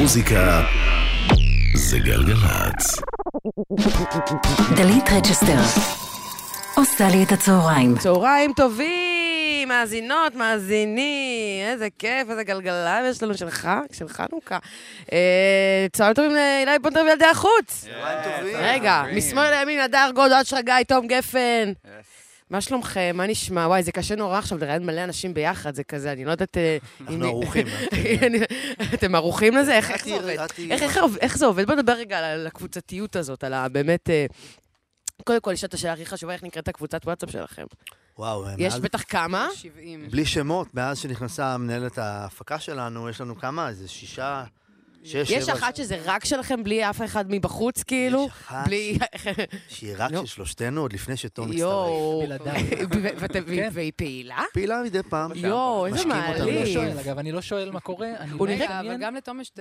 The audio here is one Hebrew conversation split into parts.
המוזיקה זה גלגלצ. דלית רצ'שטר עושה לי את הצהריים. צהריים טובים, מאזינות, מאזינים, איזה כיף, איזה גלגלייב יש לנו של חג, של חנוכה. אה, צהריים טובים לעילי בוטנר וילדי החוץ. רגע, משמאל לימין, הדר גוד, אוהד שרגאי, תום גפן. מה שלומכם? מה נשמע? וואי, זה קשה נורא עכשיו לראיין מלא אנשים ביחד, זה כזה, אני לא יודעת... אה, אנחנו ערוכים. אני- אתם ערוכים לזה? איך איך זה עובד? איך- זה עובד? בוא נדבר רגע על הקבוצתיות הזאת, על הבאמת... אה, קודם כל, נשאל את השאלה הכי חשובה, איך נקראת הקבוצת וואטסאפ שלכם? וואו, יש מאז- בטח כמה? 70. בלי שמות, מאז שנכנסה מנהלת ההפקה שלנו, יש לנו כמה? איזה שישה, שש, יש שבע... אחת שזה רק שלכם, בלי אף אחד מבחוץ, כאילו? יש אחת בלי... שהיא רק לא. של שלושתנו, עוד לפני שתום מצטרף. כן. והיא פעילה? פעילה מדי פעם. יואו, איזה לא מעליב. שואל, אגב, אני לא שואל מה קורה, אני הוא לא נראה- רגע, אבל. גם לתום יש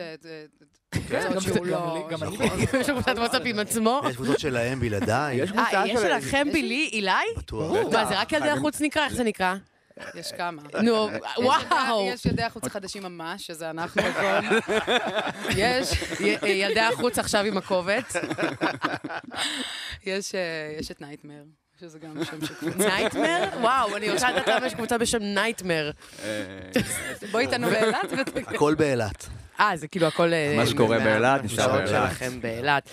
כן, גם לא- אני. נכון. יש קבוצת וואטסאפ עם עצמו? יש קבוצות שלהם בלעדיי. אה, יש שלכם בלי אילי? בטוח. מה, זה רק ילדי החוץ נקרא? איך זה נקרא? יש כמה. נו, וואו. יש ילדי החוץ החדשים ממש, שזה אנחנו. נכון. יש, ילדי החוץ עכשיו עם הקובץ. יש, אה, יש את nightmare, שזה גם שם של קבוצה. Nightmare? וואו, אני רוצה לדעת למה יש קבוצה בשם nightmare. בואי איתנו באילת ות... הכל באילת. אה, זה כאילו הכל... אה, מה שקורה באילת, נשאר באילת. שלכם באילת.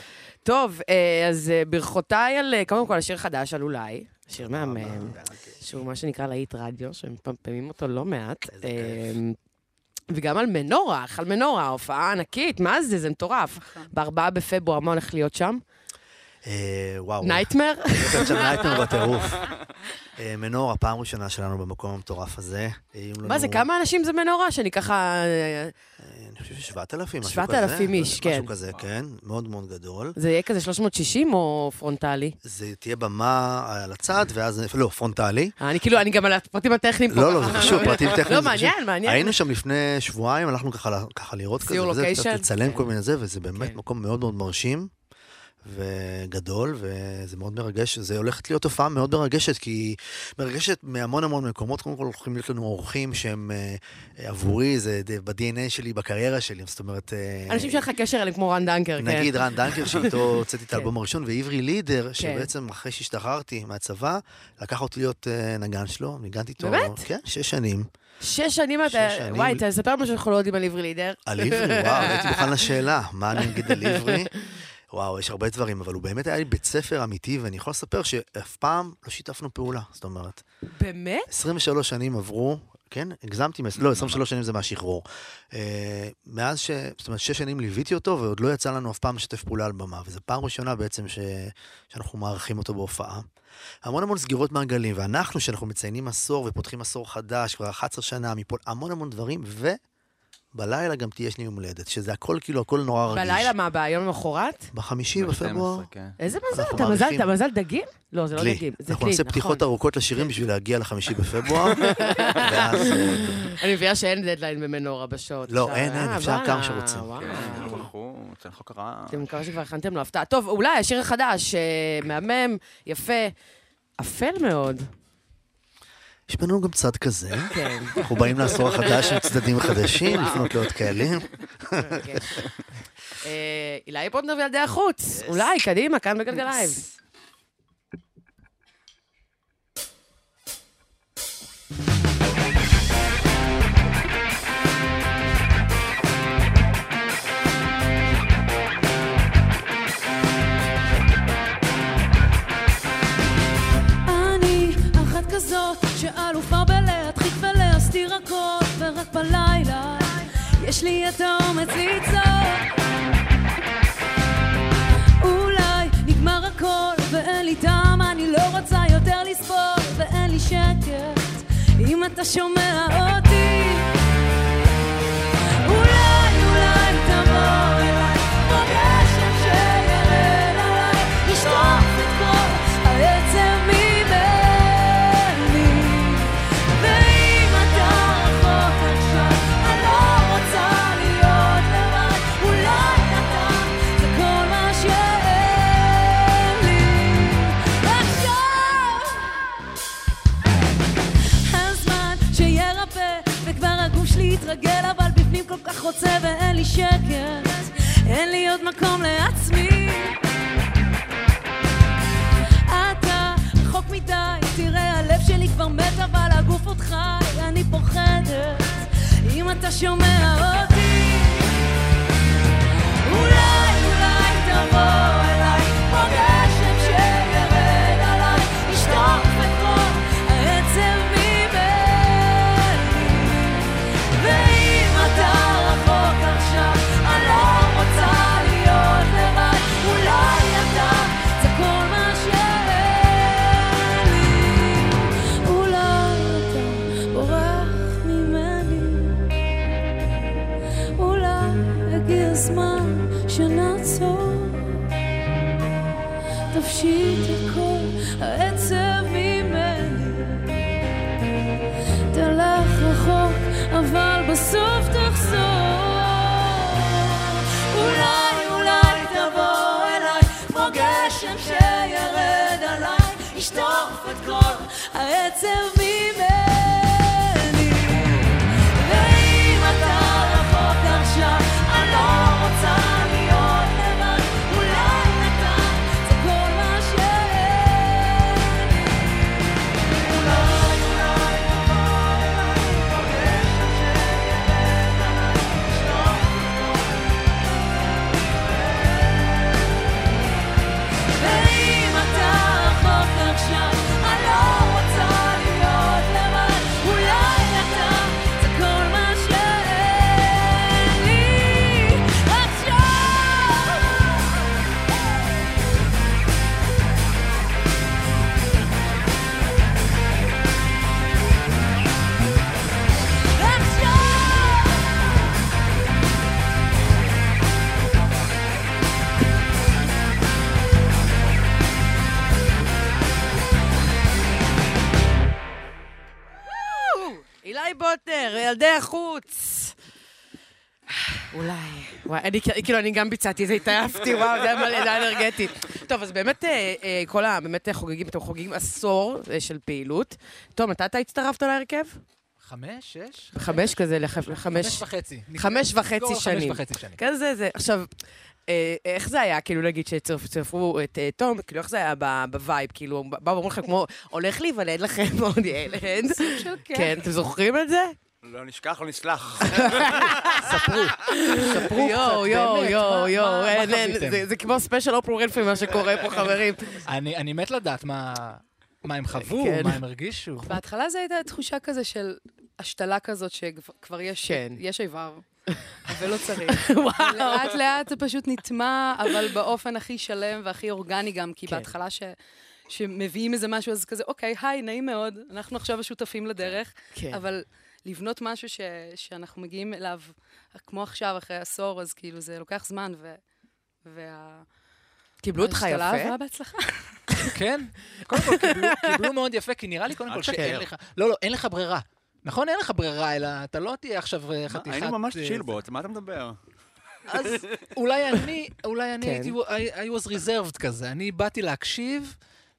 טוב, אה, אז אה, ברכותיי על, אה, קודם כל, השיר חדש על אולי, שיר מהמם, שהוא מה שנקרא להיט רדיו, שמפמפמים אותו לא מעט. כיף. וגם על מנורה, על מנורה, הופעה ענקית, מה זה? זה מטורף. בארבעה בפברואר, מה הולך להיות שם? אה, וואו. Nightmare? להיות שם nightmare בטירוף. אה, מנורה, הפעם הראשונה שלנו במקום המטורף הזה. מה זה, כמה אנשים זה מנורה? שאני ככה... אה, אני חושב ששבעת אלפים, משהו כזה. 7,000 איש, כן. משהו כזה, כן. מאוד מאוד גדול. זה יהיה כזה 360 או פרונטלי? זה תהיה במה על הצד, ואז, לא, פרונטלי. אני כאילו, אני גם על הפרטים הטכניים פה. לא, לא. זה חשוב, פרטים טכניים. לא. מעניין, מעניין. היינו שם לפני שבועיים, הלכנו ככה, לראות כזה, סיור לוקיישן? לצלם כן. כל מיני זה, וזה באמת כן. מקום מאוד מאוד מרשים. וגדול, וזה מאוד מרגש. זה הולכת להיות תופעה מאוד מרגשת, כי מרגשת מהמון המון מקומות. קודם כל הולכים להיות לנו אורחים שהם אה, עבורי, זה ב-DNA שלי, בקריירה שלי, זאת אומרת... אה, אנשים שאין לך קשר אליהם כמו רן דנקר, כן. נגיד רן דנקר, שאיתו הוצאתי את כן. האלבום הראשון, ועברי לידר, שבעצם אחרי שהשתחררתי מהצבא, לקח אותי להיות אה, נגן שלו, ניגנתי איתו... באמת? כן, שש שנים. שש שנים אתה... וואי, תספר משהו שאנחנו לא יודעים על עברי לידר. על עברי, וואו, הייתי בכלל לשאלה, מה אני אגיד על עברי? וואו, יש הרבה דברים, אבל הוא באמת היה לי בית ספר אמיתי, ואני יכול לספר שאף פעם לא שיתפנו פעולה. זאת אומרת, באמת? 23 שנים עברו, כן? הגזמתי, מס- לא, 23 שנים זה מהשחרור. אה, מאז ש... זאת אומרת, שש שנים ליוויתי אותו, ועוד לא יצא לנו אף פעם לשתף פעולה על במה, וזו פעם ראשונה בעצם ש... שאנחנו מארחים אותו בהופעה. המון המון סגירות מעגלים, ואנחנו, שאנחנו מציינים עשור ופותחים עשור חדש, כבר 11 שנה, מפה, המון המון דברים, ובלילה גם תהיה שני יום הולדת, שזה הכל כאילו, הכל נורא רגיש. בלילה מה, ביום למחרת? בחמישי בפברואר. כן. איזה מזל, אנחנו אתה מזל. אתה מזל דגים? לא, זה לא. דגים, זה אנחנו כלי, נעשה נכון. פתיחות ארוכות לשירים בשביל להגיע לחמישי בפברואר, ואז... אני מבינה שאין דדליין במנורה בשעות. לא, אין, אין, אה, אפשר כמה שרוצים. כן. אני מקווה שכבר הכנתם לו הפתעה. טוב, אולי השיר החדש, אה, מהמם, יפה, אפל מאוד. יש בנו גם צד כזה. כן. אנחנו באים לעשור החדש עם צדדים חדשים, לפנות לעוד קהלים. מרגש. אה, עילי בוטנר וילדי החוץ, אולי, קדימה, כאן בגלגלייב. אתה שומע אותי חי, אני פוחדת. אם אתה שומע אותי, וואי, אני כאילו, אני גם ביצעתי את זה, התעייפתי, וואו, זה היה מלא, אנרגטי. טוב, אז באמת, אה, אה, כל ה... באמת חוגגים, אתם חוגגים עשור אה, של פעילות. טוב, מתי אתה הצטרפת להרכב? חמש, שש? חמש כזה, לח- לחמש... חמש וחצי. חמש וחצי שנים. כזה זה. עכשיו, אה, איך זה היה, כאילו, נגיד, שצרפו את אה, תום, כאילו, איך זה היה ב vibe? כאילו, באו ואומרים לכם, כמו, הולך להיוולד לכם עוד ילד. של כן, אתם זוכרים את זה? לא נשכח, לא נסלח. ספרו, ספרו יואו, קצת, יואו, באמת, יואו, יואו, חוויתם? זה- כמו ספיישל אופרו רנפרי, מה שקורה פה, חברים. אני אני מת לדעת מה מה הם חוו, כן. מה הם הרגישו. בהתחלה זו הייתה תחושה כזה של השתלה כזאת, שכבר יש כן. יש איבר, ולא צריך. לאט לאט זה פשוט נטמע, אבל באופן הכי שלם והכי אורגני גם, כי כן. בהתחלה ש... שמביאים איזה משהו, אז כזה, אוקיי, היי, נעים מאוד, אנחנו עכשיו השותפים לדרך, כן. אבל לבנות משהו ש... שאנחנו מגיעים אליו, כמו עכשיו, אחרי עשור, אז כאילו זה לוקח זמן, ו... וה... קיבלו אותך ההשתלה יפה? עברה בהצלחה. כן? קודם כל, קיבלו- קיבלו מאוד יפה, כי נראה לי קודם כל. שאין לך... לא, לא, אין לך ברירה. נכון? אין לך ברירה, אלא אתה לא תהיה עכשיו אה, חתיכת... היינו ממש אה, צ'ילבוט, מה אתה מדבר? אז אולי אני, אולי אני כן. הייתי, I was reserved כזה. אני באתי להקשיב,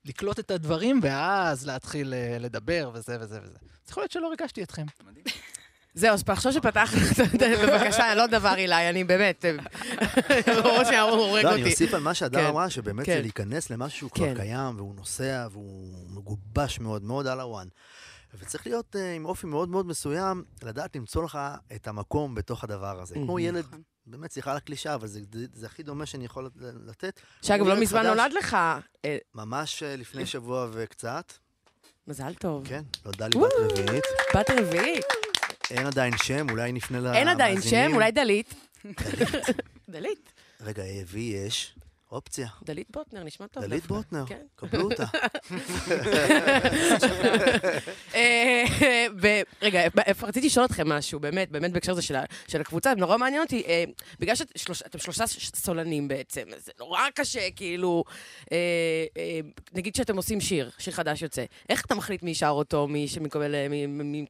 לקלוט את הדברים, ואז להתחיל אה, לדבר, וזה וזה וזה. אז יכול להיות שלא ריגשתי אתכם. זהו, אז עכשיו שפתחנו, בבקשה, לא דבר אילי, אני באמת, ברור שהוא הורג לא, אני אותי. אוסיף על מה שהדר כן. אמרה, שבאמת כן. זה להיכנס למשהו שהוא כן. כבר קיים, והוא נוסע, והוא מגובש מאוד מאוד על הוואן. וצריך להיות uh, עם אופי מאוד מאוד מסוים, לדעת למצוא לך את המקום בתוך הדבר הזה. כמו. ילד, באמת, סליחה על הקלישה, אבל זה, זה, הכי דומה שאני יכול לתת. שאגב, לא מזמן חדש. נולד לך. אה, ממש אה, לפני שבוע וקצת, מזל טוב. כן, נולדה לי בת רביעית. בת רביעית. אין עדיין שם, אולי נפנה למאזינים. אין עדיין שם, אולי דלית. דלית. רגע, אה, ויש אופציה. דלית בוטנר, נשמע טוב. דלית. בוטנר, כן. קבלו אותה. אה, רגע, רציתי לשאול אתכם משהו, באמת, באמת בהקשר הזה של הקבוצה, נורא מעניין אותי, אה, בגלל שאתם שלושה סולנים בעצם, זה נורא קשה, כאילו, אה, נגיד שאתם עושים שיר, שיר חדש יוצא, איך אתה מחליט מי שר אותו, מי שמקבל... מי-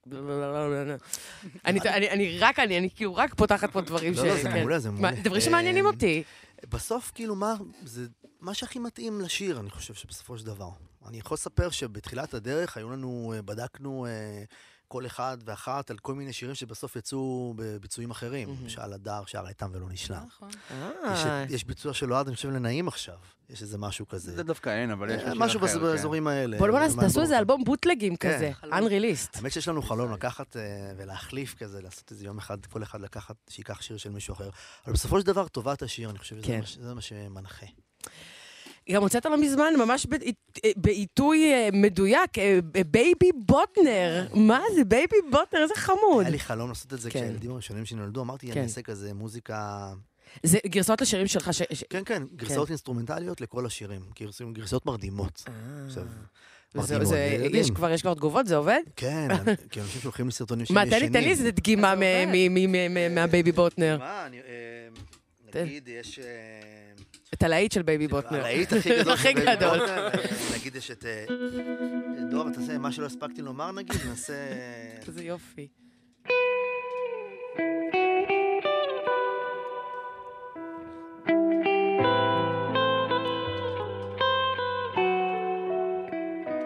אני רק, אני כאילו רק פותחת פה דברים ש... לא, לא, זה כן. מעולה, זה מעולה. דברים שמעניינים אותי. בסוף, כאילו, מה, זה מה שהכי מתאים לשיר, אני חושב שבסופו של דבר. אני יכול לספר שבתחילת הדרך היו לנו, אה, בדקנו אה, כל אחד ואחת על כל מיני שירים שבסוף יצאו בביצועים אחרים. למשל, הדר שר איתם ולא נשלם. נכון. יש, אה, יש ביצוע של אוהד, אני חושב, לנעים עכשיו. יש איזה משהו כזה. זה דווקא אין, אבל יש אה, משהו אחר, בס- כן. באזורים האלה. בואו נעשה- תעשו איזה אלבום בוטלגים כן. כזה. Unreleased. האמת שיש לנו חלום לקחת אה, ולהחליף כזה, לעשות איזה יום אחד, כל אחד לקחת, שייקח שיר של מישהו אחר. אבל בסופו של דבר, טובת השיר, אני חושב שזה כן. מה שמנחה. גם הוצאת לא מזמן, ממש בעית- בעיתוי אה, מדויק, אה, בייבי בוטנר. מה זה, בייבי בוטנר, איזה חמוד. היה לי חלום לעשות את זה כן. כשהילדים הראשונים שנולדו, אמרתי, כן. אני אעשה כזה מוזיקה... זה גרסאות לשירים שלך ש... ש- כן, כן, גרסאות אינסטרומנטליות לכל השירים. גרסאות- גרסאות מרדימות. עכשיו, זה-. יש כבר יש כבר תגובות, זה עובד? כן, אני- כי אנשים שולחים לי סרטונים שהם מה, ישנים. תן לי- תן לי איזה דגימה מהבייבי בוטנר. מה. אה. נגיד, יש... את הלהיט של בייבי בוטנר. הלהיט הכי גדול. של בייבי. בוטנר, נגיד, יש את... אה, דור, תעשה מה שלא הספקתי לומר, נגיד, נעשה... איזה יופי.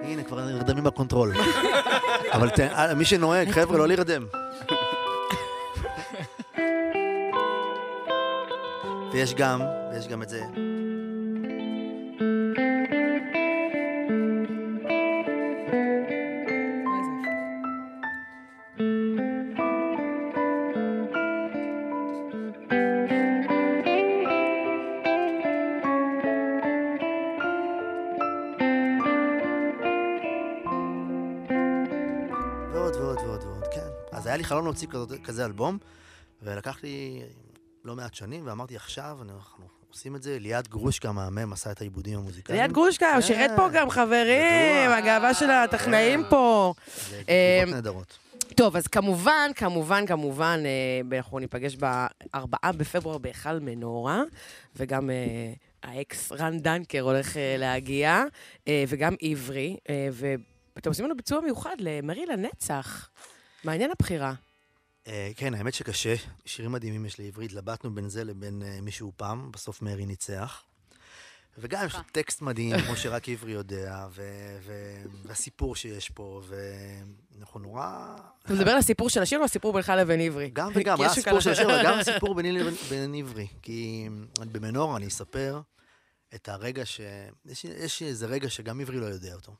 הנה, כבר נרדמים בקונטרול. אבל אה, מי שנוהג, חבר'ה, לא להירדם. ויש גם, ויש גם את זה. ועוד ועוד ועוד ועוד, כן. אז היה לי חלום להוציא כזה, כזה אלבום, ולקח לי לא מעט שנים, ואמרתי, עכשיו אנחנו עושים את זה. ליעד גרושקה המהמם עשה את העיבודים המוזיקליים. ליד גרושקה, הוא. שירת פה גם, חברים. הגאווה של הטכנאים פה. זה אה, תגובות נהדרות. טוב, אז כמובן, כמובן, כמובן, אה, אנחנו ניפגש ב-4 בפברואר בהיכל מנורה, וגם אה, האקס רן דנקר הולך אה, להגיע, אה, וגם עברי, אה, ואתם עושים לנו ביצוע מיוחד למרי לנצח. מעניין הבחירה. אה, כן, האמת שקשה. שירים מדהימים יש לעברית. התלבטנו בין זה לבין אה, מישהו פעם, בסוף מרי ניצח. וגם יש טקסט מדהים, כמו שרק עברי יודע, והסיפור שיש פה, ואנחנו נורא... אתה מדבר על הסיפור של השיר או הסיפור בינך לבין עברי? גם וגם, היה יש סיפור של השיר, אבל גם הסיפור ביני לבין בין עברי. כי במנורה אני אספר את הרגע ש... יש, יש איזה רגע שגם עברי לא יודע אותו.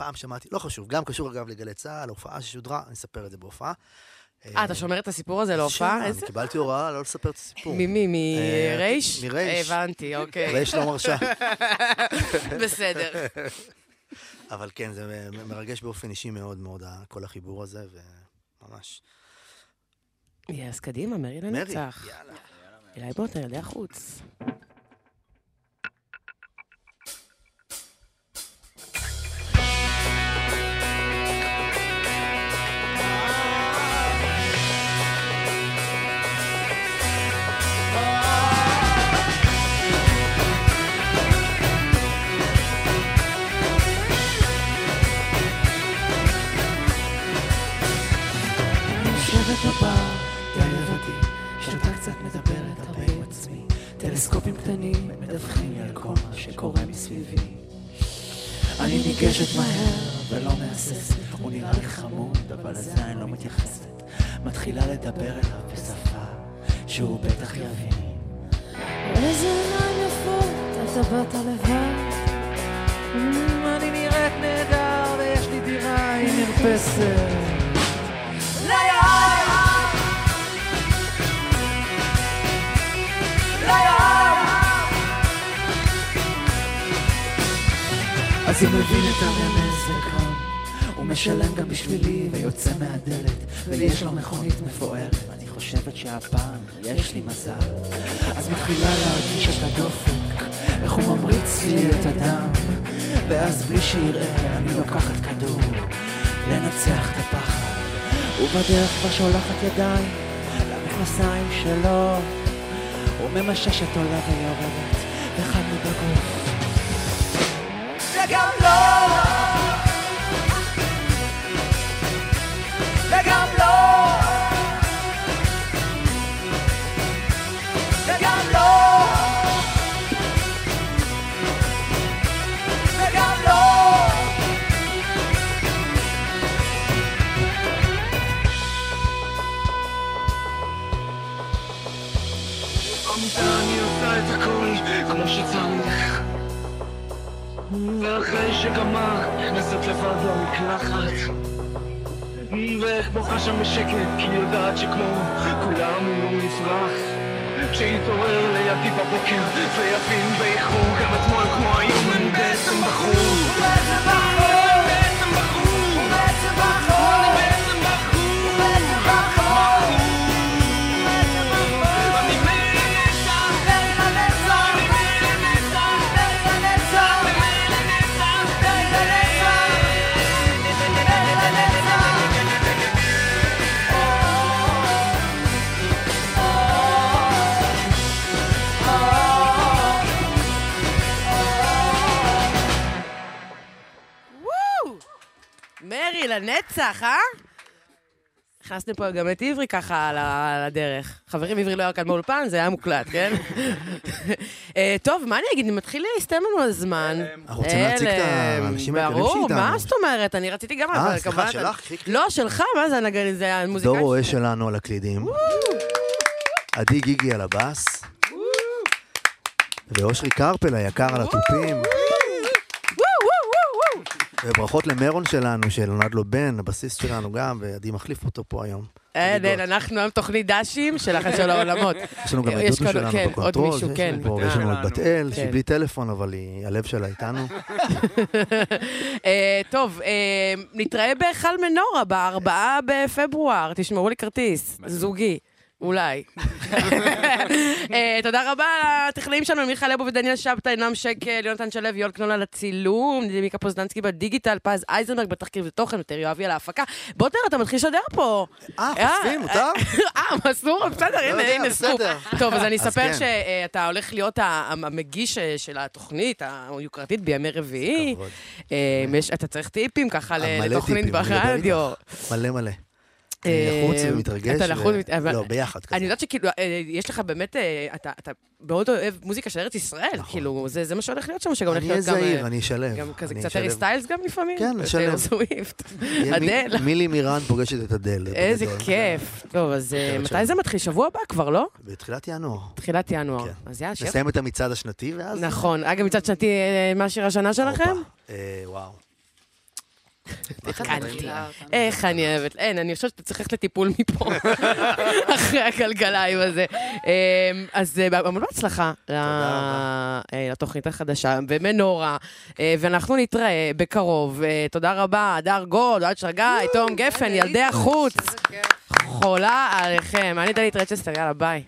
ש... שפעם שמעתי, לא חשוב, גם קשור אגב לגלי צה"ל, הופעה ששודרה, אני אספר את זה בהופעה. אה, אתה שומר את הסיפור הזה להופעה? אני קיבלתי הוראה לא לספר את הסיפור. ממי? אה, מרייש? מרייש. הבנתי, אוקיי. ויש לא מרשה. בסדר. אבל כן, זה מרגש באופן אישי מאוד מאוד, כל החיבור הזה, וממש. אז קדימה, מרי מרי, לנצח. יאללה. אלי בוטנר, ילדי החוץ. מדברת הרבה עם עצמי. טלסקופים קטנים מדווחים לי על כל מה שקורה מסביבי. אני ניגשת מהר ולא מהססת, הוא נראה לי חמוד, אבל לזה אני לא מתייחסת. מתחילה לדבר אליו בשפה שהוא בטח יבין. איזה עיניים יפות, אתה באת לבד. "אמ, אני נראית נהדר ויש לי דירה עם מרפסת. אז הוא מבין את הרמז וכאן הוא משלם גם בשבילי ויוצא מהדלת ולי יש לו מכונית מפוארת אני חושבת שהפעם יש לי מזל. אז מתחילה להרגיש את הדופק איך הוא ממריץ לי את הדם ואז בלי שיראה אני לוקחת כדור לנצח את הפחד. ובדרך כבר שולחת ידיים למכנסיים שלו וממששת עולה ויורדת וחד לי בשקט, כי יודעת שכמו כולם הוא יפרח כשהתעורר לידי בבוקר ויבין באיחור גם אתמול כמו היום הם בעצם בחרו לנצח, אה? הכנסתם פה גם את עברי ככה על הדרך. חברים, עברי לא היה כאן באולפן, זה היה מוקלט, כן? אה, טוב, מה אני אגיד? מתחיל להסתיים לנו הזמן. אנחנו רוצים להציג את. האנשים היקרים ברור, שאיתנו. מה זאת אומרת? אני רציתי גם... אה, אבל סליחה, שלך? לא, שלך, מה זה הנגן? זה המוזיקאי דור רואה שלנו על הקלידים. עדי גיגי על הבאס. ואושרי קרפל היקר על התופים. וברכות למרון שלנו, שנולד לו בן, הבסיסט שלנו גם, ועדי מחליף אותו פה היום. אין, אין, אנחנו היום תוכנית דשים של החיים של העולמות. יש לנו גם את דודו שלנו כן, בקונטרול, יש כן. לנו פה- יש לנו את בת אל, שהיא. בלי טלפון, אבל היא- הלב שלה איתנו. אה, טוב, אה, נתראה בהיכל מנורה בארבעה בפברואר, תשמרו לי כרטיס, זוגי. אולי. אה, תודה רבה לטכנאים שלנו, מיכאל אבו ודניאל שבתאי, נועם שקל, יונתן שלו, יואל קנון על הצילום, מיקה פוזדנסקי בדיגיטל, פז אייזנברג בתחקיר ותוכן, ותר יואבי על ההפקה. תראה, אתה מתחיל לשדר פה. אה, חושפים, מותר? אה, אסור? בסדר, הנה, יודע, הנה, סקופ. טוב, אז אני אספר כן. שאתה הולך להיות המגיש אה, של התוכנית היוקרתית בימי רביעי. אה, אתה צריך טיפים ככה לתוכנית ברדיו. מלא מלא. אה, אני לחוץ ומתרגש. אתה לחוץ ומת- אבל- לא, ביחד כזה. אני יודעת שכאילו, אה, יש לך באמת, אה, אתה מאוד אוהב מוזיקה של ארץ ישראל, נכון. כאילו, זה מה שהולך להיות שם, שגם הולך אני להיות אהיה גם... זהיר, אה, אני אשלב. גם כזה אני קצת אשלב. סטיילס גם לפעמים? כן. טיילור סוויפט, אדל. מילי מירן פוגשת את אדל. זה איזה. כיף. טוב, אז מתי. זה מתחיל? שבוע הבא כבר, לא? בתחילת ינואר. תחילת ינואר. כן. אז יאללה, שיהיה... נסיים את המצעד השנתי ואז... נכון. אגב, מצד שנתי, מה השיר השנה שלכם? וואו. איך אני אוהבת. אין, אני חושבת שאתה צריך ללכת לטיפול מפה, אחרי הגלגליים הזה. אמ, אז אה, המון בהצלחה ל- רבה. אה, לתוכנית החדשה במנורה, אה, ואנחנו נתראה בקרוב. אה, תודה רבה, הדר גולד, אוהד שרגאי, תום גפן, ילדי החוץ. חולה עליכם. אני דלית רצ'סטר, יאללה, ביי.